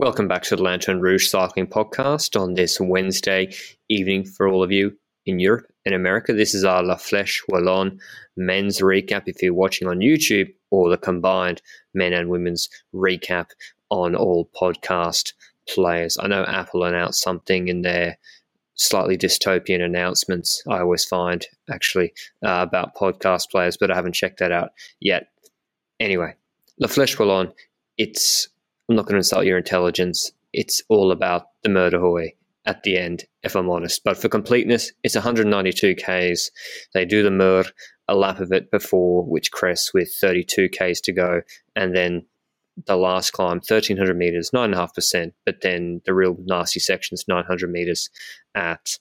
Welcome back to the Lanterne Rouge Cycling Podcast on this Wednesday evening for all of you in Europe and America. This is our La Flèche Wallonne men's recap if you're watching on YouTube or the combined men and women's recap on all podcast players. I know Apple announced something in their slightly dystopian announcements, I always find actually uh, about podcast players, but I haven't checked that out yet. Anyway, La Flèche Wallonne, it's I'm not going to insult your intelligence. It's all about the Mur de Huy at the end, if I'm honest. But for completeness, it's 192 Ks. They do the Mur, a lap of it before, which crests with 32 Ks to go, and then the last climb, 1300 meters, 9.5%, but then the real nasty sections, 900 meters at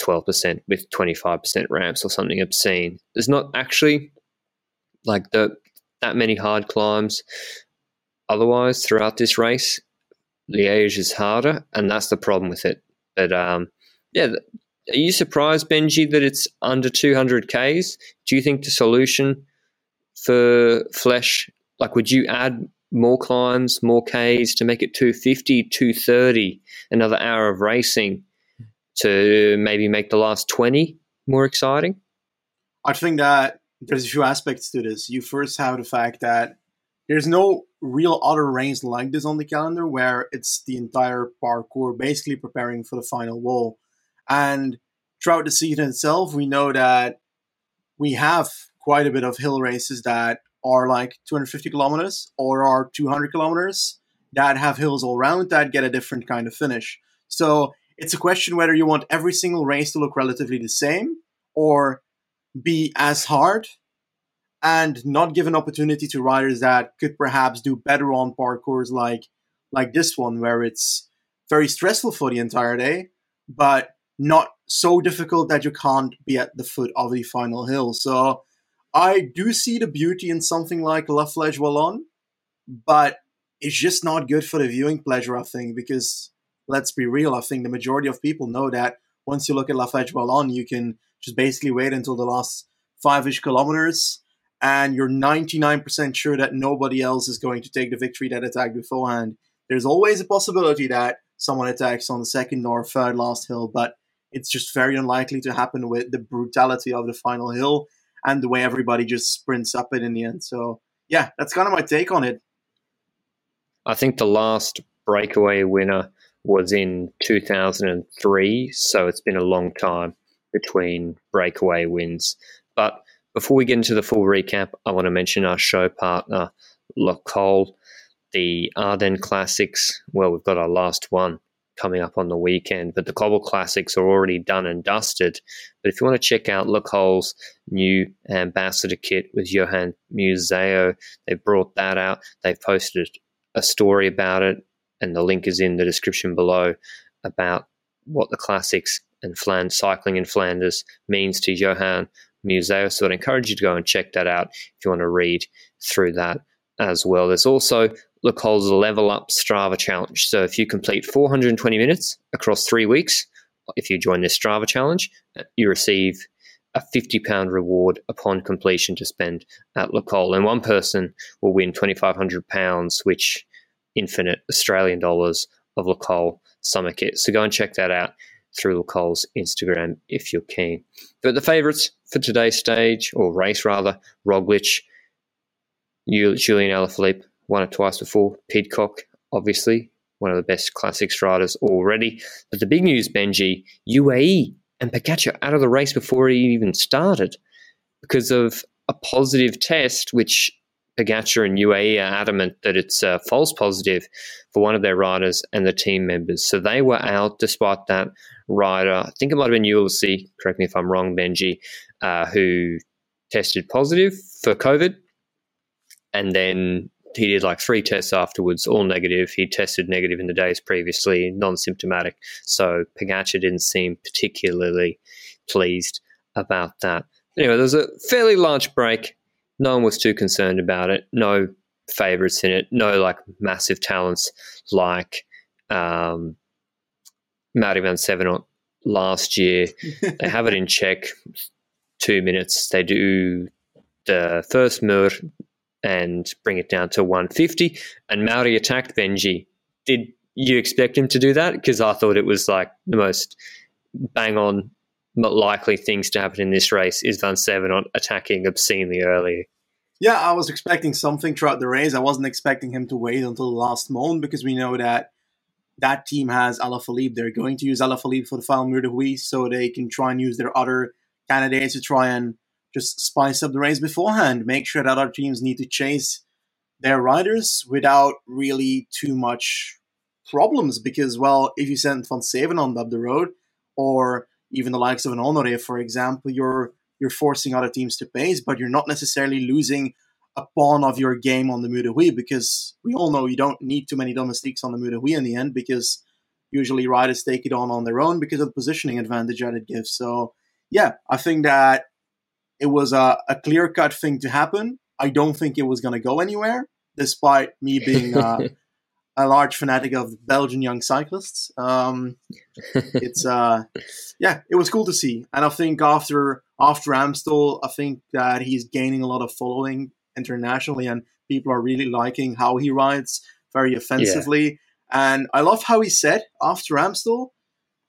12% with 25% ramps or something obscene. There's not actually like the that many hard climbs otherwise throughout this race. Liège is harder, and that's the problem with it. But um, yeah, are you surprised, Benji, that it's under 200 Ks? Do you think the solution for Flèche, like, would you add more climbs, more Ks to make it 250, 230, another hour of racing to maybe make the last 20 more exciting? I think that there's a few aspects to this. You first have the fact that there's no real other race like this on the calendar where it's the entire parcours basically preparing for the final wall. And throughout the season itself, we know that we have quite a bit of hill races that are like 250 kilometers or are 200 kilometers that have hills all around that get a different kind of finish. So it's a question whether you want every single race to look relatively the same or be as hard and not give an opportunity to riders that could perhaps do better on parcours like like this one where it's very stressful for the entire day but not so difficult that you can't be at the foot of the final hill. So i do see the beauty in something like la flèche wallonne but it's just not good for the viewing pleasure i think because let's be real i think the majority of people know that once you look at la flèche wallonne you can just basically wait until the last five-ish kilometers and you're 99% sure that nobody else is going to take the victory that attacked beforehand. There's always a possibility that someone attacks on the second or third last hill, but it's just very unlikely to happen with the brutality of the final hill and the way everybody just sprints up it in the end. So, yeah, that's kind of my take on it. I think the last breakaway winner was in 2003, so it's been a long time between breakaway wins. But before we get into the full recap, I want to mention our show partner, Le Col, the Ardennes Classics. Well, we've got our last one coming up on the weekend, but the Cobble Classics are already done and dusted. But if you want to check out Le Col's new ambassador kit with Johan Museeuw, they brought that out. They've posted a story about it, and the link is in the description below about what the classics and cycling in Flanders means to Johan Museeuw. So I'd encourage you to go and check that out if you want to read through that as well. There's also Le Col's Level Up Strava Challenge. So if you complete 420 minutes across three weeks, if you join this Strava Challenge, you receive a £50 reward upon completion to spend at Le Col. And one person will win £2,500, which infinite Australian dollars of Le Col summer kit. So go and check that out through Le Col's Instagram if you're keen. But the favourites for today's stage, or race rather, Roglic, Julian Alaphilippe, won it twice before, Pidcock, obviously, one of the best classics riders already. But the big news, Benji, UAE and Pogacar out of the race before he even started because of a positive test, which Pogacar and UAE are adamant that it's a false positive for one of their riders and the team members. So they were out despite that rider. I think it might have been Ulissi, correct me if I'm wrong, Benji, uh, who tested positive for COVID and then he did like three tests afterwards, all negative. He tested negative in the days previously, non symptomatic. So Pogacar didn't seem particularly pleased about that. Anyway, there was a fairly large break. No one was too concerned about it. No favorites in it. No like massive talents like um, Matty Vansevenant last year. they have it in check. Two minutes. They do the first Mur and bring it down to 150. And Mauri attacked Benji. Did you expect him to do that? Because I thought it was like the most bang on likely things to happen in this race is Vansevenant attacking obscenely early. Yeah, I was expecting something throughout the race. I wasn't expecting him to wait until the last moment because we know that that team has Alaphilippe. They're going to use Alaphilippe for the final Mur de Huy so they can try and use their other candidates to try and just spice up the race beforehand. Make sure that other teams need to chase their riders without really too much problems. Because, well, if you send Vansevenant up the road, or even the likes of an Honore, for example, you're you're forcing other teams to pace, but you're not necessarily losing a pawn of your game on the Mur de Huy because we all know you don't need too many domestiques on the Mur de Huy in the end because usually riders take it on on their own because of the positioning advantage that it gives. So yeah, I think that it was a, a clear cut thing to happen. I don't think it was going to go anywhere, despite me being uh, a large fanatic of Belgian young cyclists. Um, it's uh, yeah, it was cool to see, and I think after after Amstel, I think that he's gaining a lot of following internationally, and people are really liking how he rides very offensively. Yeah. And I love how he said after Amstel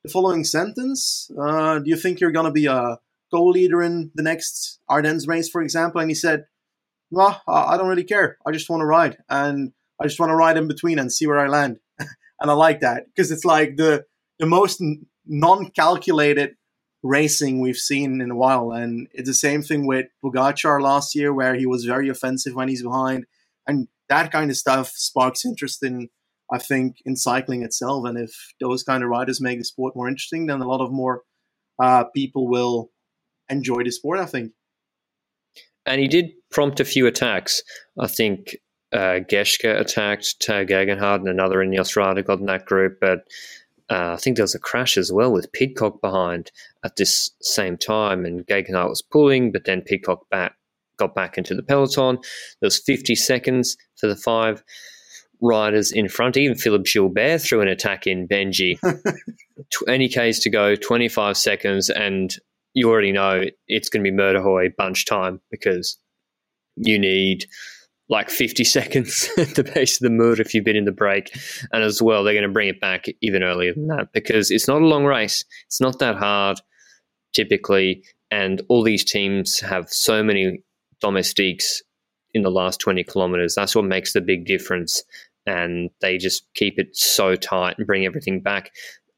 the following sentence: uh, "Do you think you're going to be a goal leader in the next Ardennes race, for example, and he said, "Well, I don't really care. I just want to ride, and I just want to ride in between and see where I land." and I like that because it's like the the most non-calculated racing we've seen in a while, and it's the same thing with Pogacar last year, where he was very offensive when he's behind, and that kind of stuff sparks interest in. I think in cycling itself, and if those kind of riders make the sport more interesting, then a lot of more uh, people will enjoy the sport. I think. And he did prompt a few attacks. I think uh, attacked Tao Geoghegan and another in the Australia got in that group, but uh, I think there was a crash as well with Pidcock behind at this same time, and Geoghegan was pulling, but then Pidcock back got back into the peloton. There was 50 seconds for the five riders in front. Even Philippe Gilbert threw an attack in Benji. 20 Ks to go, 25 seconds, and you already know it's going to be Mur de Huy bunch time because you need like 50 seconds at the base of the Mur if you've been in the break. And as well, they're going to bring it back even earlier than that because it's not a long race. It's not that hard typically. And all these teams have so many domestiques in the last 20 kilometers. That's what makes the big difference. And they just keep it so tight and bring everything back.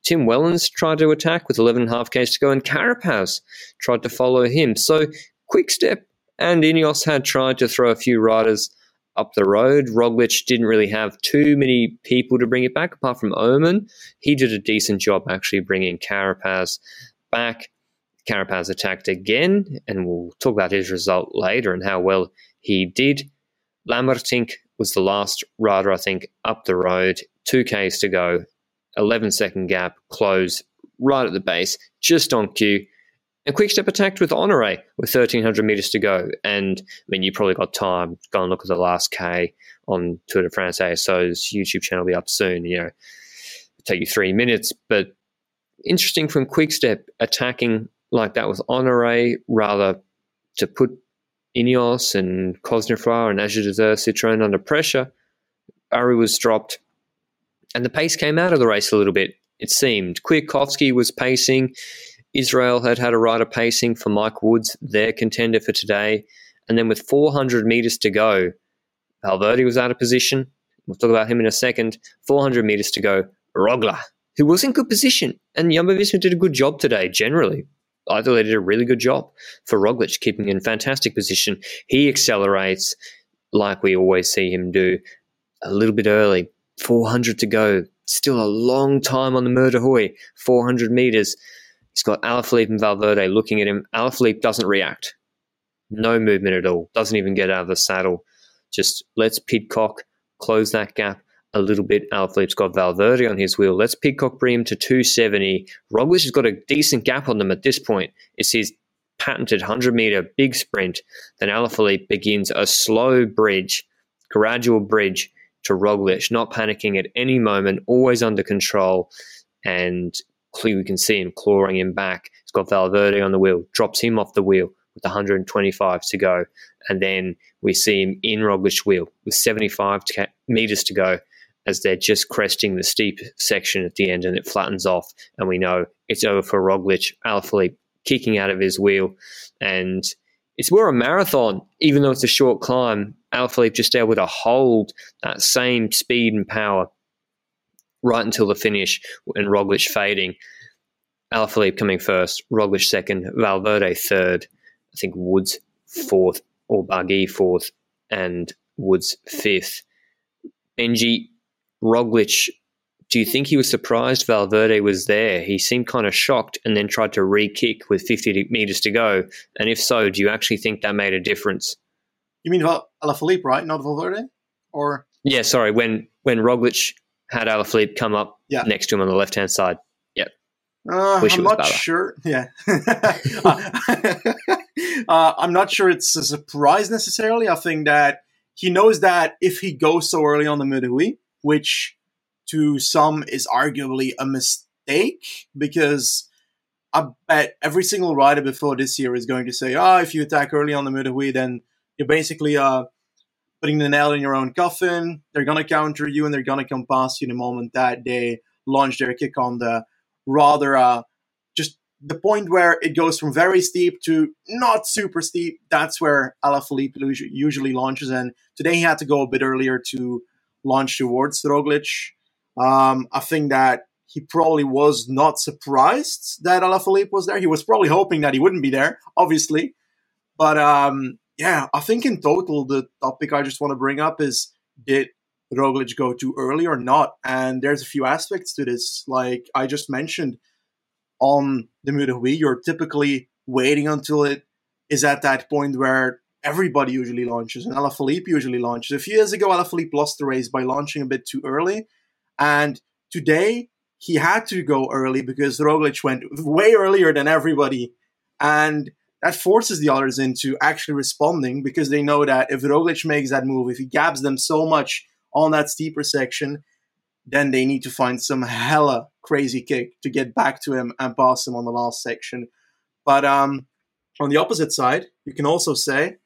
Tim Wellens tried to attack with 11.5 Ks to go, and Carapaz tried to follow him. So Quickstep and Ineos had tried to throw a few riders up the road. Roglic didn't really have too many people to bring it back, apart from Oomen. He did a decent job actually bringing Carapaz back. Carapaz attacked again, and we'll talk about his result later and how well he did. Lammertink was the last rider, I think, up the road. Two Ks to go. 11 second gap, close right at the base, just on cue. And Quickstep attacked with Honore with 1300 meters to go. And I mean, you probably got time. Go and look at the last K on Tour de France ASO's YouTube channel will be up soon. You know, take you three minutes. But interesting from Quickstep attacking like that with Honore rather to put Ineos and Cosnefroy and Azure Desert Citroën under pressure. Ari was dropped and the pace came out of the race a little bit, it seemed. Kwiatkowski was pacing. Israel had had a rider pacing for Mike Woods, their contender for today. And then with 400 metres to go, Valverde was out of position. We'll talk about him in a second. 400 metres to go, Rogla, who was in good position. And Jumbo Visma did a good job today, generally. I thought they did a really good job for Roglic, keeping in fantastic position. He accelerates like we always see him do a little bit early, 400 to go. Still a long time on the Mur de Huy, 400 meters. He's got Alaphilippe and Valverde looking at him. Alaphilippe doesn't react. No movement at all. Doesn't even get out of the saddle. just let's Pidcock close that gap a little bit. Alaphilippe's got Valverde on his wheel. Let's Pidcock bring him to 270. Roglic has got a decent gap on them at this point. It's his patented 100 meter big sprint. Then Alaphilippe begins a slow bridge, gradual bridge to Roglic, not panicking at any moment, always under control. And we can see him clawing him back. He's got Valverde on the wheel, drops him off the wheel with 125 to go. And then we see him in Roglic wheel with 75 meters to go as they're just cresting the steep section at the end and it flattens off. And we know it's over for Roglic. Alaphilippe kicking out of his wheel. And it's more a marathon, even though it's a short climb. Alaphilippe just able to hold that same speed and power right until the finish and Roglic fading. Alaphilippe coming first, Roglic second, Valverde third, I think Woods fourth, or Barguil fourth, and Woods fifth. Benji, Roglic, do you think he was surprised Valverde was there? He seemed kind of shocked and then tried to re kick with 50 meters to go. And if so, do you actually think that made a difference? You mean Alaphilippe, right? Not Valverde? Or Yeah, sorry. When when Roglic had Alaphilippe come up yeah. next to him on the left hand side. Yep. Uh, I'm not better. sure. Yeah. uh, I'm not sure it's a surprise necessarily. I think that he knows that if he goes so early on the Mur de Huy, which to some is arguably a mistake because I bet every single rider before this year is going to say, oh, if you attack early on the Mur de Huy, then you're basically uh, putting the nail in your own coffin. They're going to counter you and they're going to come past you in the moment that they launch their kick on the rather uh, just the point where it goes from very steep to not super steep. That's where Alaphilippe usually launches. And today he had to go a bit earlier to launch towards Roglic. Um, I think that he probably was not surprised that Alaphilippe was there. He was probably hoping that he wouldn't be there, obviously. But um, yeah, I think in total, the topic I just want to bring up is did Roglic go too early or not? And there's a few aspects to this. Like I just mentioned on the Mur de Huy, you're typically waiting until it is at that point where everybody usually launches, and Alaphilippe usually launches. A few years ago, Alaphilippe lost the race by launching a bit too early, and today he had to go early because Roglic went way earlier than everybody, and that forces the others into actually responding because they know that if Roglic makes that move, if he gaps them so much on that steeper section, then they need to find some hella crazy kick to get back to him and pass him on the last section. But um, on the opposite side, you can also say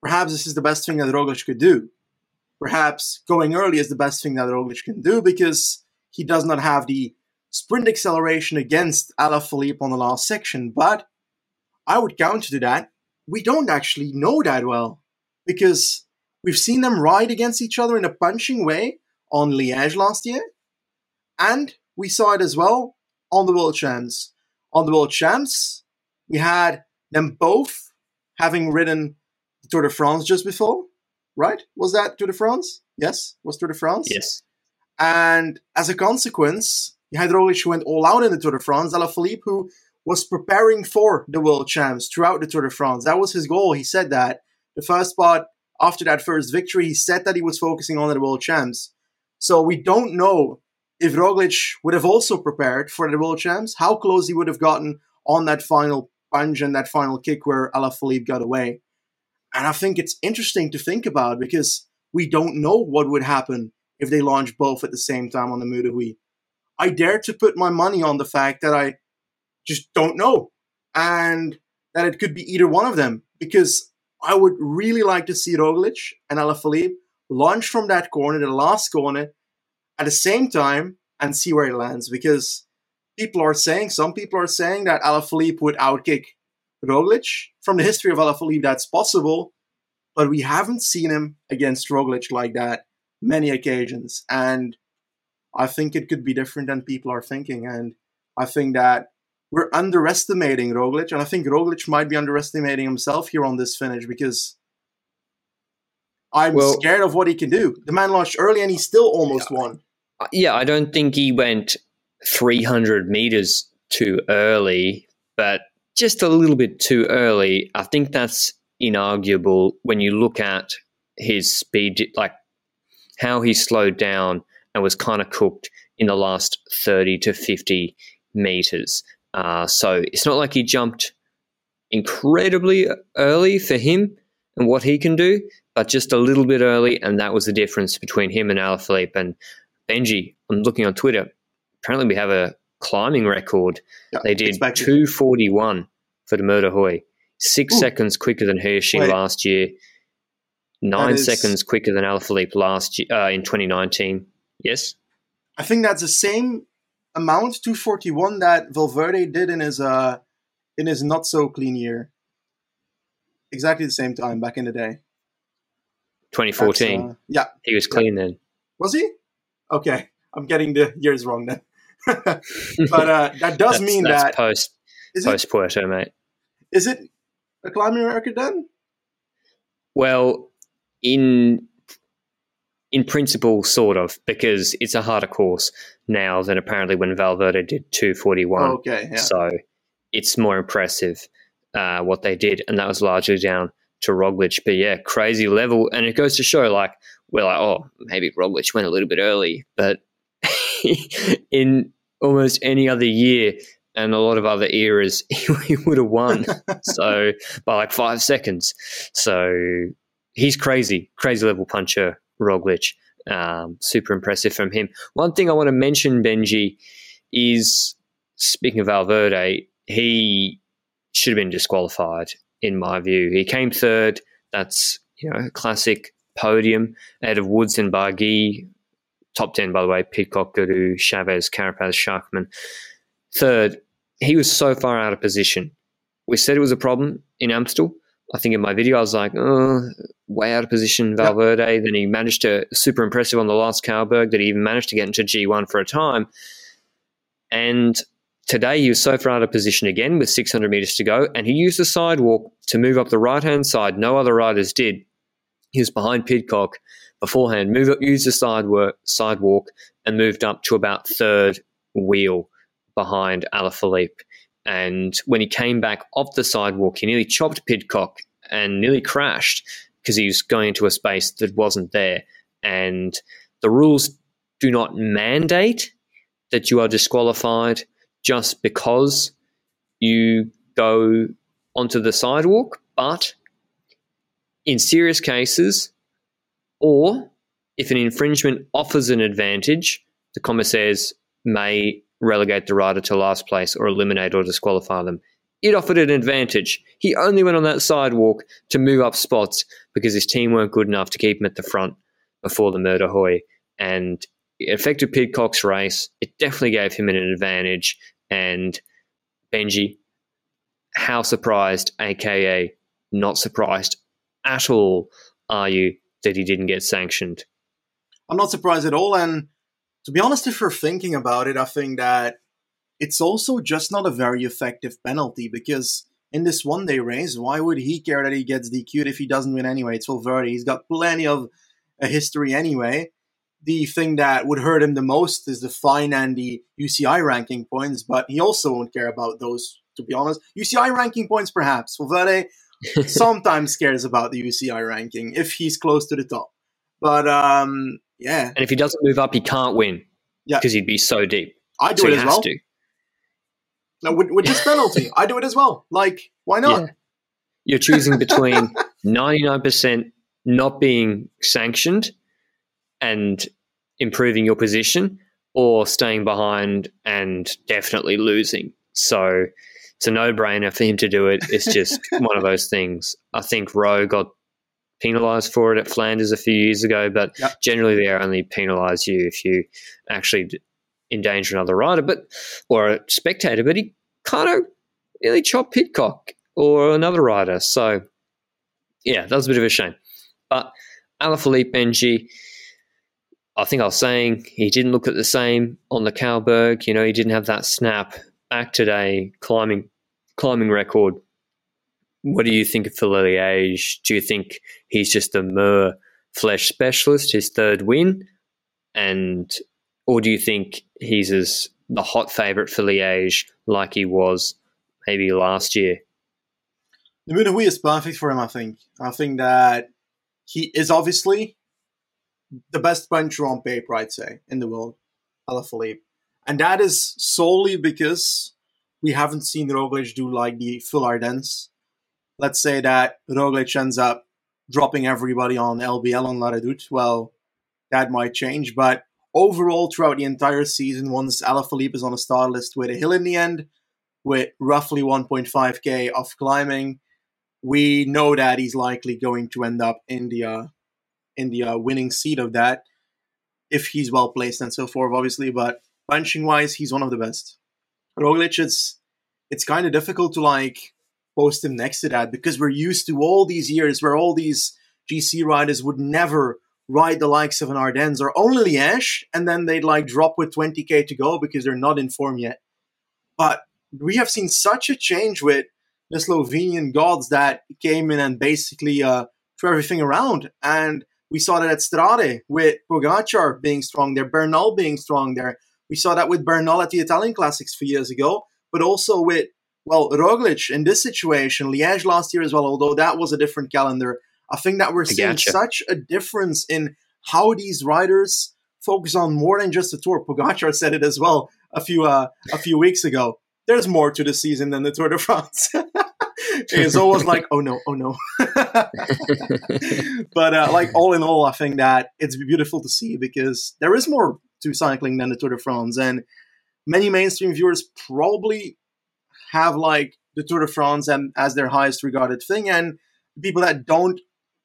perhaps this is the best thing that Roglic could do. Perhaps going early is the best thing that Roglic can do because he does not have the sprint acceleration against Alaphilippe on the last section. But I would counter to that. We don't actually know that well because we've seen them ride against each other in a punching way on Liège last year, and we saw it as well on the World Champs. On the World Champs, we had them both having ridden the Tour de France just before, right? Was that Tour de France? Yes, was Tour de France? Yes. And as a consequence, you had Roglic who went all out in the Tour de France, Alaphilippe who was preparing for the World Champs throughout the Tour de France. That was his goal. He said that. The first spot after that first victory, he said that he was focusing on the World Champs. So we don't know if Roglic would have also prepared for the World Champs, how close he would have gotten on that final punch and that final kick where Alaphilippe got away. And I think it's interesting to think about because we don't know what would happen if they launched both at the same time on the Mur de Huy. I dare to put my money on the fact that I just don't know and that it could be either one of them because I would really like to see Roglic and Alaphilippe launch from that corner, the last corner, at the same time and see where it lands because people are saying, some people are saying that Alaphilippe would outkick Roglic. From the history of Alaphilippe, that's possible, but we haven't seen him against Roglic like that many occasions. And I think it could be different than people are thinking. And I think that we're underestimating Roglic, and I think Roglic might be underestimating himself here on this finish because I'm well, scared of what he can do. The man launched early and he still almost yeah, won. Uh, yeah, I don't think he went 300 meters too early, but just a little bit too early. I think that's inarguable when you look at his speed, like how he slowed down and was kind of cooked in the last 30 to 50 meters. Uh, so it's not like he jumped incredibly early for him and what he can do, but just a little bit early, and that was the difference between him and Alaphilippe. And Benji, I'm looking on Twitter. Apparently, we have a climbing record. Yeah, they did 241 for the Mur de Huy, six Ooh. seconds quicker than Hirschi Wait. last year, nine is, seconds quicker than Alaphilippe last year uh, in 2019. Yes, I think that's the same amount 241 that Valverde did in his uh in his not so clean year. Exactly the same time back in the day. 2014. Uh, yeah, he was clean yeah. then. Was he? Okay, I'm getting the years wrong then. but uh, that does mean that post post Puerto, mate. Is it a climbing record then? Well, in in principle, sort of, because it's a harder course now than apparently when Valverde did 241. Oh, okay, yeah. So it's more impressive uh, what they did, and that was largely down to Roglic. But yeah, crazy level, and it goes to show like we're like, oh, maybe Roglic went a little bit early, but in almost any other year and a lot of other eras, he would have won. so by like five seconds. So he's crazy, crazy level puncher, Roglic. Um, super impressive from him. One thing I want to mention, Benji, is speaking of Valverde, he should have been disqualified in my view. He came third. That's you know classic podium out of Woods and Barguil. Top ten, by the way: Pidcock, Gaudu, Chaves, Carapaz, Schachmann. Third, he was so far out of position. We said it was a problem in Amstel. I think in my video I was like, oh, way out of position, Valverde. Yep. Then he managed to super impressive on the last Cauberg that he even managed to get into G1 for a time. And today he was so far out of position again with 600 meters to go, and he used the sidewalk to move up the right hand side. No other riders did. He was behind Pidcock beforehand, move up, used the sidewalk, sidewalk and moved up to about third wheel behind Alaphilippe. And when he came back off the sidewalk, he nearly chopped Pidcock and nearly crashed because he was going into a space that wasn't there. And the rules do not mandate that you are disqualified just because you go onto the sidewalk, but in serious cases, or if an infringement offers an advantage, the commissaires may relegate the rider to last place or eliminate or disqualify them. It offered an advantage. He only went on that sidewalk to move up spots because his team weren't good enough to keep him at the front before the Mur de Huy. And it affected Pidcock's race. It definitely gave him an advantage. And Benji, how surprised, aka not surprised at all, are you that he didn't get sanctioned? I'm not surprised at all. And to be honest, if we're thinking about it, I think that it's also just not a very effective penalty because in this one day race, why would he care that he gets DQ'd if he doesn't win anyway? It's Valverde. He's got plenty of a history anyway. The thing that would hurt him the most is the fine and the UCI ranking points, but he also won't care about those, to be honest. UCI ranking points, perhaps. Valverde sometimes cares about the UCI ranking if he's close to the top. But um, yeah. And if he doesn't move up, he can't win. Yeah. Because he'd be so deep. I do so it as well. To. No, with, with this penalty, I do it as well. Like, why not? Yeah. You're choosing between 99% not being sanctioned and improving your position or staying behind and definitely losing. So it's a no brainer for him to do it. It's just one of those things. I think Rowe got penalised for it at Flanders a few years ago, but yep. generally they only penalise you if you actually endanger another rider, but or a spectator. But he kind of nearly chopped Pidcock or another rider. So yeah, that was a bit of a shame. But Alaphilippe Benji, I think I was saying he didn't look at the same on the Cauberg. You know, he didn't have that snap back today climbing climbing record what do you think of Liège? Do you think he's just a Mer Flèche specialist, his third win? And or do you think he's as the hot favourite for Liège like he was maybe last year? The Huy is perfect for him, I think. I think that he is obviously the best puncher on paper, I'd say, in the world, Alaphilippe. And that is solely because we haven't seen Roglic do like the full Ardennes. Let's say that Roglic ends up dropping everybody on LBL on La Redoute. Well, that might change, but overall, throughout the entire season, once Alaphilippe is on a star list with a hill in the end, with roughly 1.5k of climbing, we know that he's likely going to end up in the uh, in the uh, winning seat of that if he's well placed and so forth, obviously. But punching wise, he's one of the best. Roglic, it's it's kind of difficult to like post him next to that because we're used to all these years where all these GC riders would never ride the likes of an Ardennes or only Liège, and then they'd like drop with 20k to go because they're not in form yet. But we have seen such a change with the Slovenian gods that came in and basically uh, threw everything around. And we saw that at Strade with Pogacar being strong there, Bernal being strong there. We saw that with Bernal at the Italian Classics a few years ago, but also with, well, Roglic in this situation, Liège last year as well, although that was a different calendar. I think that we're seeing such a difference in how these riders focus on more than just the tour. Pogacar said it as well a few uh, a few weeks ago. There's more to the season than the Tour de France. it's always like, oh no, oh no. but uh, like all in all, I think that it's beautiful to see because there is more to cycling than the Tour de France, and many mainstream viewers probably have like the Tour de France and as their highest regarded thing, and people that don't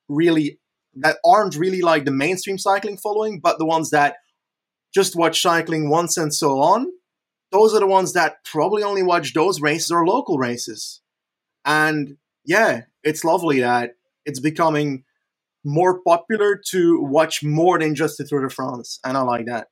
really that aren't really like the mainstream cycling following, but the ones that just watch cycling once and so on, those are the ones that probably only watch those races or local races. And yeah, it's lovely that it's becoming more popular to watch more than just the Tour de France. And I like that.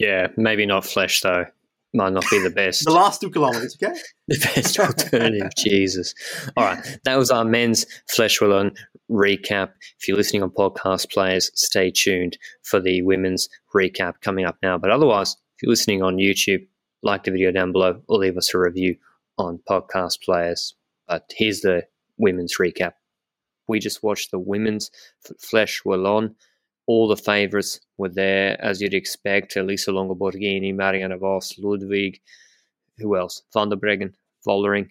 Yeah, maybe not Flèche though might not be the best. the last two kilometers, okay? the best alternative, Jesus. All right, that was our men's Flèche Wallonne recap. If you're listening on podcast players, stay tuned for the women's recap coming up now. But otherwise, if you're listening on YouTube, like the video down below or leave us a review on podcast players. But here's the women's recap. We just watched the women's Flèche Wallonne all the favourites were there, as you'd expect. Elisa Longo Borghini, Marianne Vos, Ludwig, who else? Van der Breggen, Vollering,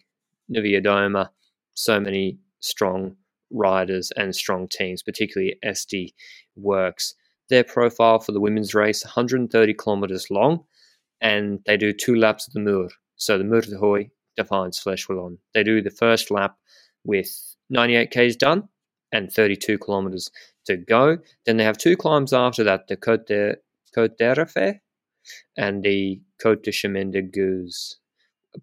Niewiadoma. So many strong riders and strong teams, particularly SD Worx. Their profile for the women's race, 130 kilometres long, and they do two laps of the Mur. So the Mur de Huy defines Wallonne. They do the first lap with 98 k's done and 32 kilometres to go. Then they have two climbs after that the Côte de, Côte d'Ereffe and the Côte de Chemin de Guez.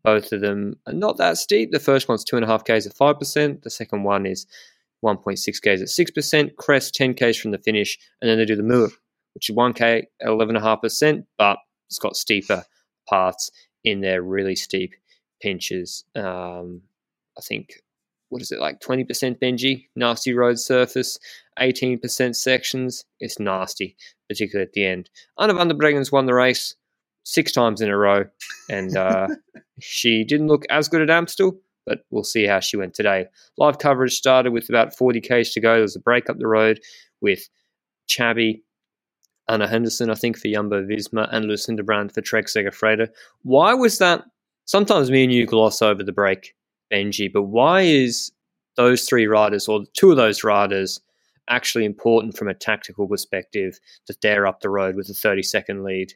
Both of them are not that steep. The first one's 2.5 Ks at 5%, the second one is 1.6 Ks at 6%, crest 10 Ks from the finish, and then they do the Mur, which is 1K at 11.5%, but it's got steeper parts in there, really steep pinches. Um, I think what is it like 20% benji nasty road surface 18% sections. It's nasty particularly at the end. Anna van der breggen's won the race six times in a row and uh, she didn't look as good at amstel but we'll see how she went today. Live coverage started with about 40 k's to go. There was a break up the road with Chabbey Anna Henderson, I think, for Jumbo Visma, and Lucinda Brand for Trek Segafredo. Why was that? Sometimes me and you gloss over the break Benji, but why is those three riders or two of those riders actually important from a tactical perspective that they're up the road with a 30 second lead?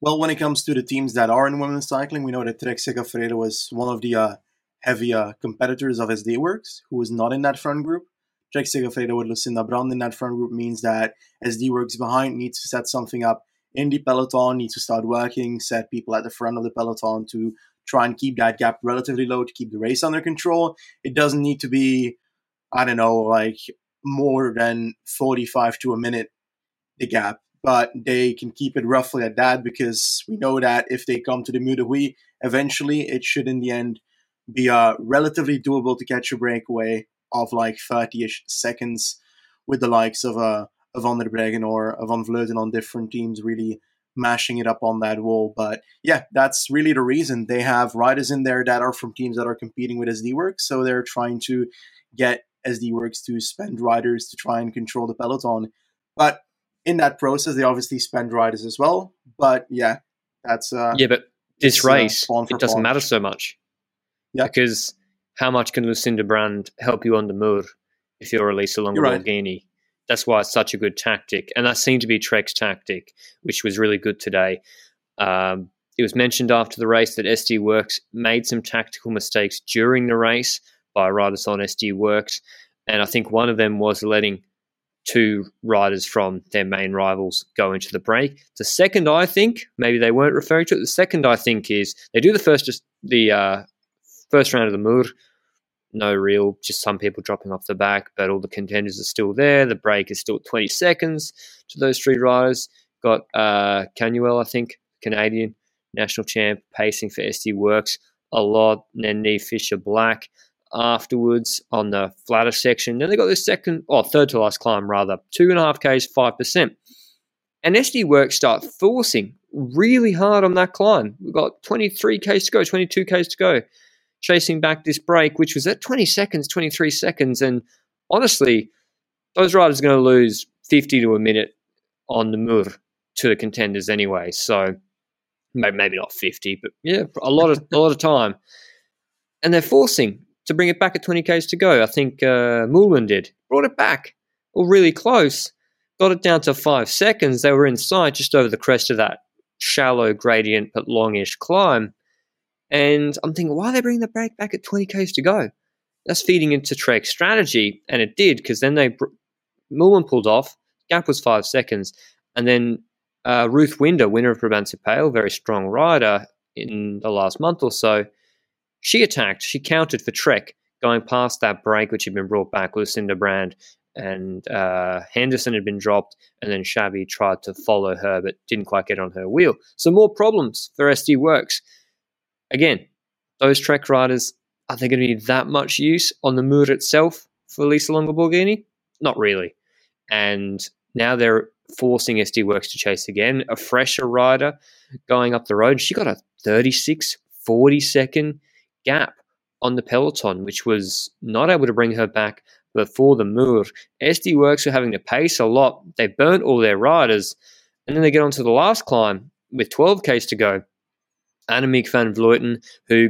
Well, when it comes to the teams that are in women's cycling, we know that Trek Segafredo was one of the uh, heavy uh, competitors of SD Worx, who was not in that front group. Trek Segafredo with Lucinda Brand in that front group means that SD Worx behind needs to set something up in the peloton, needs to start working, set people at the front of the peloton to try and keep that gap relatively low to keep the race under control. It doesn't need to be, I don't know, like more than 45 to a minute, the gap, but they can keep it roughly at that because we know that if they come to the de eventually it should in the end be uh, relatively doable to catch a breakaway of like 30 ish seconds with the likes of uh, a Van der Breggen or Van Vleuten on different teams really mashing it up on that wall. But yeah, that's really the reason they have riders in there that are from teams that are competing with SD Worx. So they're trying to get SD Worx to spend riders to try and control the peloton. But in that process, they obviously spend riders as well. But yeah, that's uh, yeah. But this uh, race, uh, it doesn't matter so much. Yeah, because how much can Lucinda Brand help you on the Mur if you're Elisa Longo Borghini? That's why it's such a good tactic, and that seemed to be Trek's tactic, which was really good today. Um, it was mentioned after the race that SD Worx made some tactical mistakes during the race by riders on SD Worx. and I think one of them was letting two riders from their main rivals go into the break. The second, I think, maybe they weren't referring to it. The second, I think, is they do the first just the uh, first round of the Mur. No real, just some people dropping off the back, but all the contenders are still there. The break is still 20 seconds to those three riders. Got uh, Canuel, I think, Canadian national champ, pacing for SD Worx a lot. And then Niamh Fisher Black afterwards on the flatter section. Then they got this second, or oh, third to last climb rather, two and a half Ks, 5%. And SD Worx start forcing really hard on that climb. We've got 23 Ks to go, 22 Ks to go, chasing back this break, which was at 20 seconds, 23 seconds. And honestly, those riders are going to lose 50 to a minute on the Mur to the contenders anyway. So maybe not 50, but yeah, a lot of a lot of time. And they're forcing to bring it back at 20 k's to go. I think uh, did. Brought it back, or really close. Got it down to five seconds. They were inside just over the crest of that shallow gradient but longish climb. And I'm thinking, why are they bringing the break back at 20 k's to go? That's feeding into Trek's strategy, and it did because then they Moolman pulled off. Gap was five seconds, and then uh, Ruth Winder, winner of Brabantse Pijl, very strong rider in the last month or so, she attacked, she countered for Trek, going past that break which had been brought back. Lucinda Brand and uh, Henderson had been dropped, and then Chabbey tried to follow her but didn't quite get on her wheel. So more problems for SD Worx. Again, those Trek riders, are they going to be that much use on the Mur itself for Lisa Longo Borghini? Not really. And now they're forcing SD Worx to chase again. A fresher rider going up the road. She got a 36, 40 second gap on the peloton, which was not able to bring her back before the Mur. SD Worx were having to pace a lot. They burnt all their riders, and then they get onto the last climb with 12 k's to go. Annemiek van Vleuten, who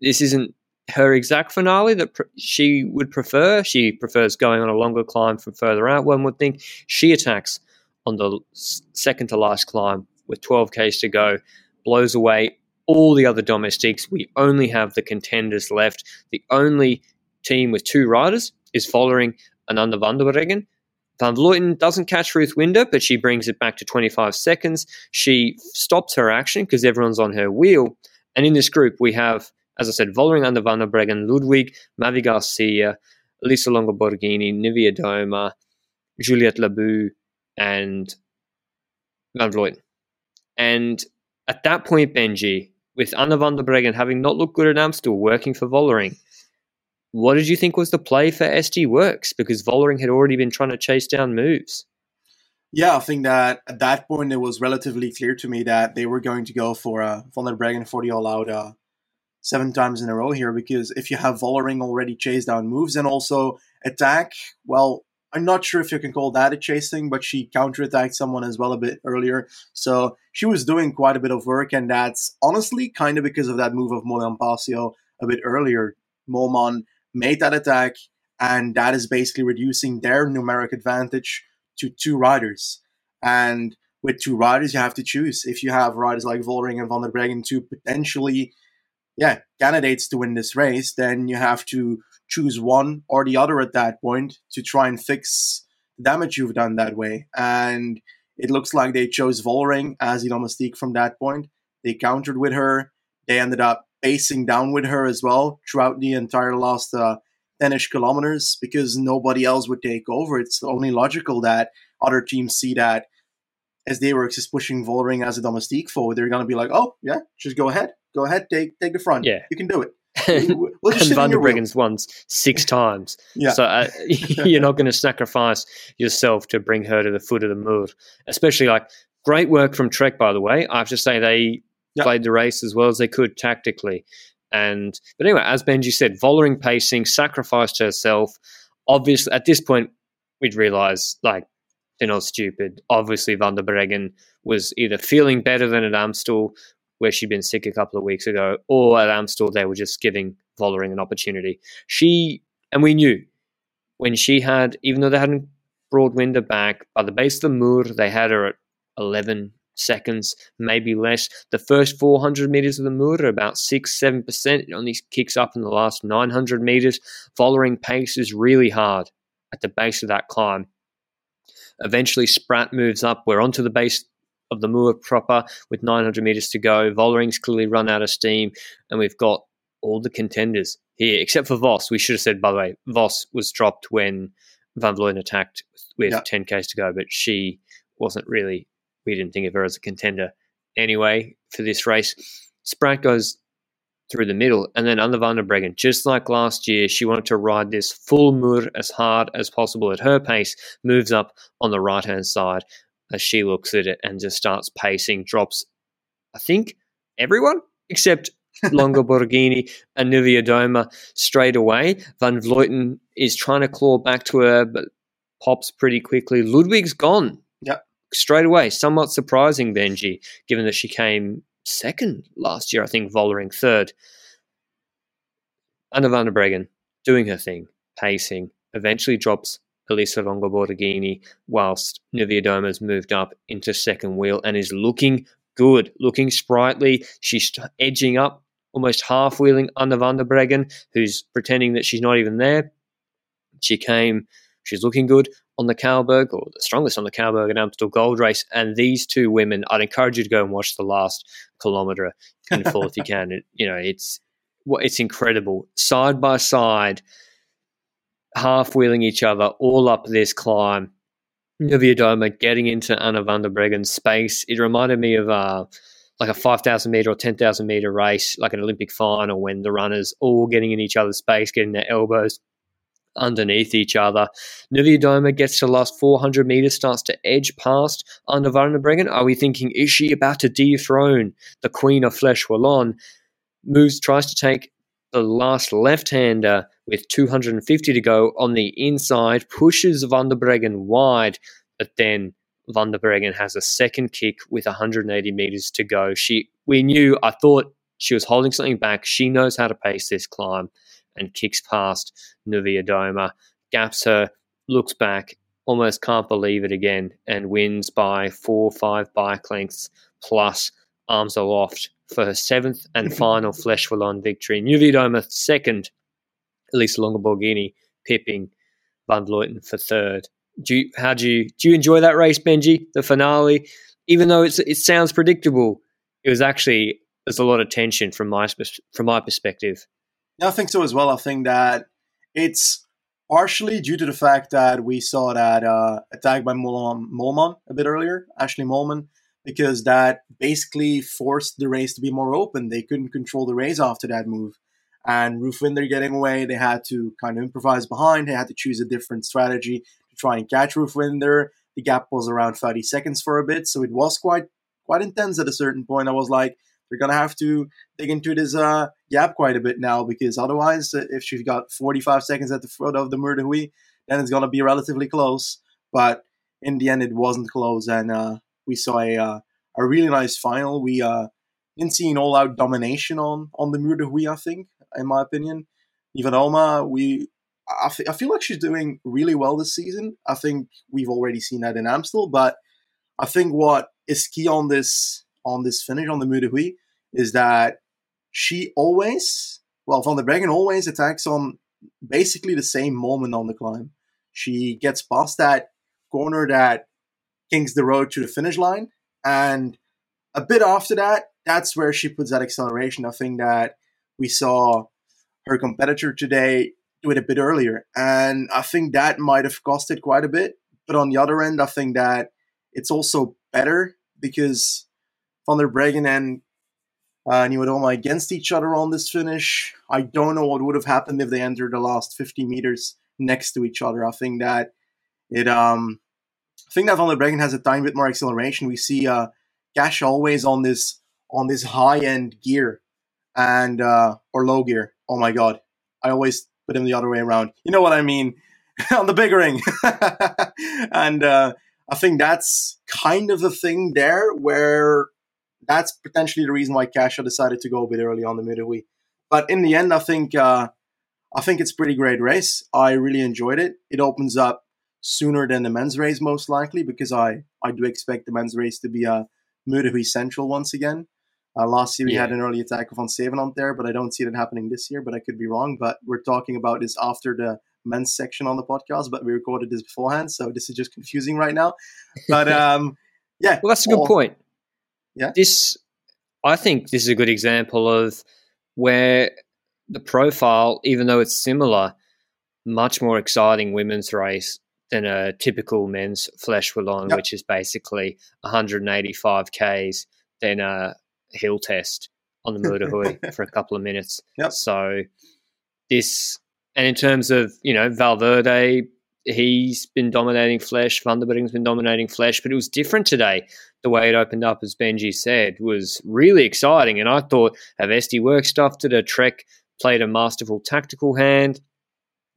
this isn't her exact finale that pr- she would prefer. She prefers going on a longer climb from further out. One would think she attacks on the second to last climb with 12 k's to go, blows away all the other domestics. We only have the contenders left. The only team with two riders is following Ananda van der Breggen. Van Vleuten doesn't catch Ruth Winder, but she brings it back to 25 seconds. She stops her action because everyone's on her wheel. And in this group, we have, as I said, Vollering under Van der Breggen, Ludwig, Mavi Garcia, Lisa Longo Borghini, Doma, Juliette Labous, and Van Vleuten. And at that point, Benji, with Anna van der Breggen having not looked good at Amstel, working for Vollering, what did you think was the play for SD Worx? Because Vollering had already been trying to chase down moves. Yeah, I think that at that point it was relatively clear to me that they were going to go for a Van der Breggen for the all out uh, seven times in a row here. Because if you have Vollering already chase down moves and also attack, well, I'm not sure if you can call that a chasing, but she counterattacked someone as well a bit earlier. So she was doing quite a bit of work, and that's honestly kind of because of that move of Moolman Pasio a bit earlier. Moolman made that attack, and that is basically reducing their numeric advantage to two riders. And with two riders, you have to choose. If you have riders like Vollering and Van der Breggen to potentially, yeah, candidates to win this race, then you have to choose one or the other at that point to try and fix the damage you've done that way. And it looks like they chose Vollering as the domestique from that point. They countered with her. They ended up pacing down with her as well throughout the entire last uh, 10ish kilometers because nobody else would take over. It's only logical that other teams see that SD Worx is pushing Vollering as a domestique forward. They're going to be like, oh, yeah, just go ahead. Go ahead, take take the front. Yeah. You can do it. We'll and Van der Breggen's won six times. yeah. So uh, you're not going to sacrifice yourself to bring her to the foot of the Mur. Especially like great work from Trek, by the way. I have to say they yep. played the race as well as they could tactically. And but anyway, as Benji said, Vollering pacing, sacrificed herself. obviously at this point we'd realize like they're not stupid. Obviously, Van der Breggen was either feeling better than at Amstel, where she'd been sick a couple of weeks ago, or at Amstel they were just giving Vollering an opportunity. She and we knew when she had, even though they hadn't brought Winder back, by the base of the Mur, they had her at 11 seconds, maybe less. The first 400 meters of the Mur are about 6 7%. It only kicks up in the last 900 meters. Vollering pace is really hard at the base of that climb. Eventually, Spratt moves up. We're onto the base of the Mur proper with 900 meters to go. Vollering's clearly run out of steam, and we've got all the contenders here, except for Vos. We should have said, by the way, Vos was dropped when Van Vleuten attacked with yeah. 10 Ks to go, but she wasn't really, we didn't think of her as a contender anyway for this race. Spratt goes through the middle, and then Anna Van der Breggen, just like last year, she wanted to ride this full mur as hard as possible at her pace, moves up on the right hand side as she looks at it and just starts pacing, drops, I think, everyone except Longo Borghini and Niewiadoma straight away. Van Vleuten is trying to claw back to her, but pops pretty quickly. Ludwig's gone. Yep. Straight away. Somewhat surprising, Benji, given that she came second last year, I think Vollering third. Anna van der Breggen doing her thing, pacing, eventually drops Elisa Longo Borghini, whilst Niewiadoma's moved up into second wheel and is looking good, looking sprightly. She's edging up, almost half wheeling Anna Van der Breggen, who's pretending that she's not even there. She came, she's looking good on the Cauberg, or the strongest on the Cauberg and Amstel Gold Race. And these two women, I'd encourage you to go and watch the last kilometre in full if you can. It, you know, it's it's incredible side by side half wheeling each other all up this climb. Niewiadoma getting into Anna van der Breggen's space. It reminded me of uh, like a 5,000 meter or 10,000 meter race, like an Olympic final, when the runners all getting in each other's space, getting their elbows underneath each other. Niewiadoma gets to last 400 meters, starts to edge past Anna van der Breggen. Are we thinking, is she about to dethrone the queen of Flèche Wallonne? Moves, tries to take the last left-hander with 250 to go on the inside, pushes Van der Breggen wide, but then Van der Breggen has a second kick with 180 meters to go. She, we knew, I thought she was holding something back. She knows how to pace this climb and kicks past Niewiadoma, gaps her, looks back, almost can't believe it again, and wins by four or five bike lengths plus arms aloft for her seventh and final Flèche Wallonne victory. Niewiadoma second, Elisa Longo Borghini pipping Van Vleuten for third. Do you, how do you do you enjoy that race, Benji? The finale, even though it's it sounds predictable, it was actually there's a lot of tension from my from my perspective. Yeah, I think so as well. I think that it's partially due to the fact that we saw that uh, attack by Moolman a bit earlier, Ashley Moolman, because that basically forced the race to be more open. They couldn't control the race after that move. And Ruth Winder getting away, they had to kind of improvise behind. They had to choose a different strategy to try and catch Ruth Winder. The gap was around 30 seconds for a bit, so it was quite quite intense at a certain point. I was like, they're gonna have to dig into this uh, gap quite a bit now because otherwise, uh, if she's got 45 seconds at the foot of the Mur de then it's gonna be relatively close. But in the end, it wasn't close, and uh, we saw a uh, a really nice final. We uh, didn't see an all out domination on on the Mur de I think, in my opinion. Niewiadoma, we I, feel like she's doing really well this season. I think we've already seen that in Amstel, but I think what is key on this on this finish on the Mur de Huy is that she always, well, Van der Breggen always attacks on basically the same moment on the climb. She gets past that corner that kings the road to the finish line. And a bit after that, that's where she puts that acceleration. I think that we saw her competitor today do it a bit earlier. And I think that might have costed quite a bit. But on the other end, I think that it's also better because Van der Breggen and uh, Niewiadoma against each other on this finish. I don't know what would have happened if they entered the last 50 meters next to each other. I think that it um I think that Van der Breggen has a tiny bit more acceleration. We see uh, Kasia always on this on this high end gear and uh, or low gear. Oh my god, I always put him the other way around. You know what I mean? on the big ring. and uh, I think that's kind of the thing there where that's potentially the reason why Kasia decided to go a bit early on the midway. But in the end, I think uh, I think it's pretty great race. I really enjoyed it. It opens up sooner than the men's race, most likely, because I, I do expect the men's race to be a Mur de Huy Central once again. Uh, last year we yeah. had an early attack of Zevenand there, but I don't see it happening this year. But I could be wrong. But we're talking about this after the men's section on the podcast, but we recorded this beforehand, so this is just confusing right now. But um, yeah, well, that's a good point. Yeah, this I think this is a good example of where the profile, even though it's similar, much more exciting women's race than a typical men's Flèche Wallonne, yep. which is basically 185 Ks, then a hill test on the Mur de Huy for a couple of minutes. Yep. So this, and in terms of, you know, Valverde, he's been dominating Flèche, Van der Breggen's been dominating Flèche, but it was different today. The way it opened up, as Benji said, was really exciting. And I thought Avesti work stuff to the Trek played a masterful tactical hand.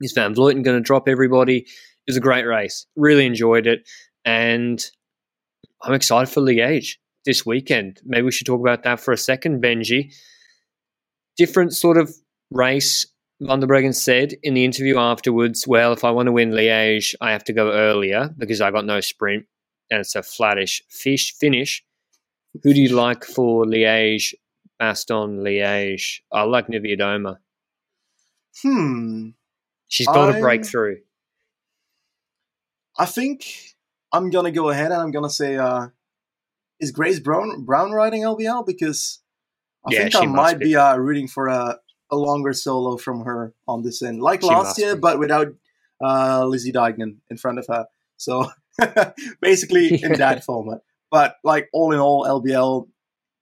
Is Van Vleuten going to drop everybody? It was a great race. Really enjoyed it. And I'm excited for Liège this weekend. Maybe we should talk about that for a second, Benji. Different sort of race. Van der Breggen said in the interview afterwards, well, if I want to win Liège, I have to go earlier because I got no sprint and it's a flattish fish finish. Who do you like for Liège Bastogne, Liège. I like Niewiadoma. Hmm. She's got a breakthrough. I think I'm gonna go ahead and I'm gonna say, uh, is Grace Brown Brown riding LBL? Because I yeah, think I might be, be uh, rooting for a, a longer solo from her on this end, like she last year, be. but without uh, Lizzie Deignan in front of her. So basically in that format. But like all in all, LBL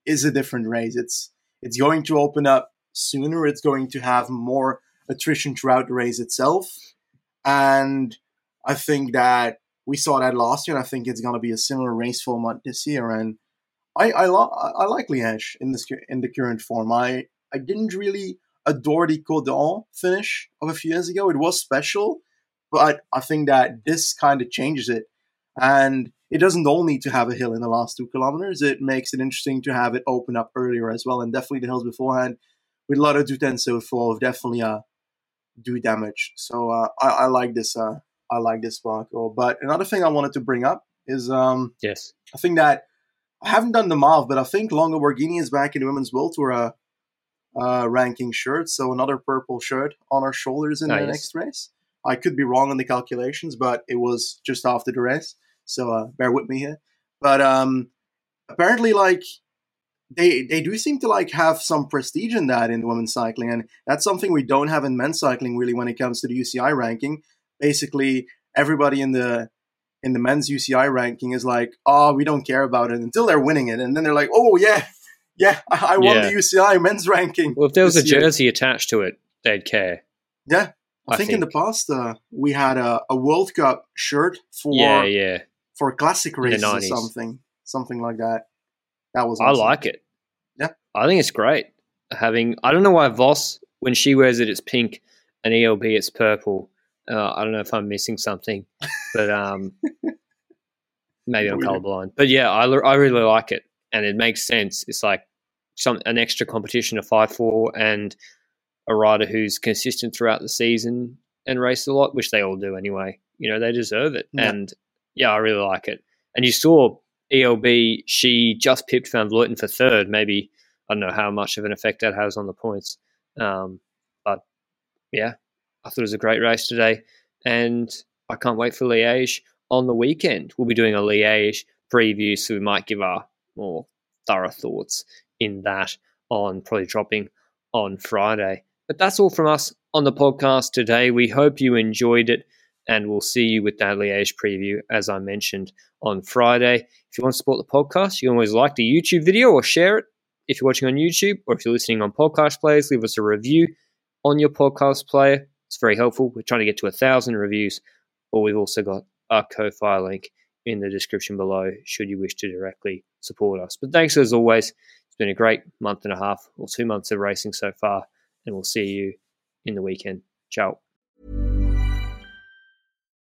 is a different race. It's it's going to open up sooner. It's going to have more attrition throughout the race itself, and I think that we saw that last year. and I think it's going to be a similar race format this year. And I I, lo- I like Liège in this in the current form. I I didn't really adore the Caudan finish of a few years ago. It was special, but I think that this kind of changes it. And it doesn't all need to have a hill in the last two kilometers. It makes it interesting to have it open up earlier as well. And definitely the hills beforehand with a lot of Duten so forth definitely uh, do damage. So uh, I, I, like this. Uh, I like this Sparkle. But another thing I wanted to bring up is um, yes, I think that I haven't done the MOV, but I think Longo Borghini is back in the women's world tour uh, uh, ranking shirt. So another purple shirt on our shoulders in nice. the next race. I could be wrong on the calculations, but it was just after the race. So uh, bear with me here. But um, apparently, like they they do seem to like have some prestige in that in women's cycling, and that's something we don't have in men's cycling really when it comes to the UCI ranking. Basically, everybody in the in the men's UCI ranking is like, oh, we don't care about it until they're winning it, and then they're like, oh yeah, yeah, I, I won yeah. the UCI men's ranking. Well, if there was a jersey year. attached to it, they'd care. Yeah, I, I think, think, in the past uh, we had a, a World Cup shirt for yeah, yeah for classic races or something, something like that. That was. Awesome. I like it. Yeah, I think it's great having. I don't know why Vos when she wears it, it's pink, and ELB it's purple. Uh, I don't know if I'm missing something, but um, maybe I'm colorblind. But yeah, I, I really like it, and it makes sense. It's like some an extra competition to fight for, and a rider who's consistent throughout the season and race a lot, which they all do anyway. You know, they deserve it, yeah. and yeah, I really like it. And you saw ELB, she just pipped Van Vleuten for third. Maybe, I don't know how much of an effect that has on the points. Um, but yeah, I thought it was a great race today. And I can't wait for Liège on the weekend. We'll be doing a Liège preview, so we might give our more thorough thoughts in that on probably dropping on Friday. But that's all from us on the podcast today. We hope you enjoyed it and we'll see you with that Liège preview, as I mentioned on Friday. If you want to support the podcast, you can always like the YouTube video or share it if you're watching on YouTube, or if you're listening on podcast players, leave us a review on your podcast player. It's very helpful. We're trying to get to a thousand reviews, or we've also got our Ko-Fi link in the description below should you wish to directly support us. But thanks as always. It's been a great month and a half or two months of racing so far, and we'll see you in the weekend. Ciao.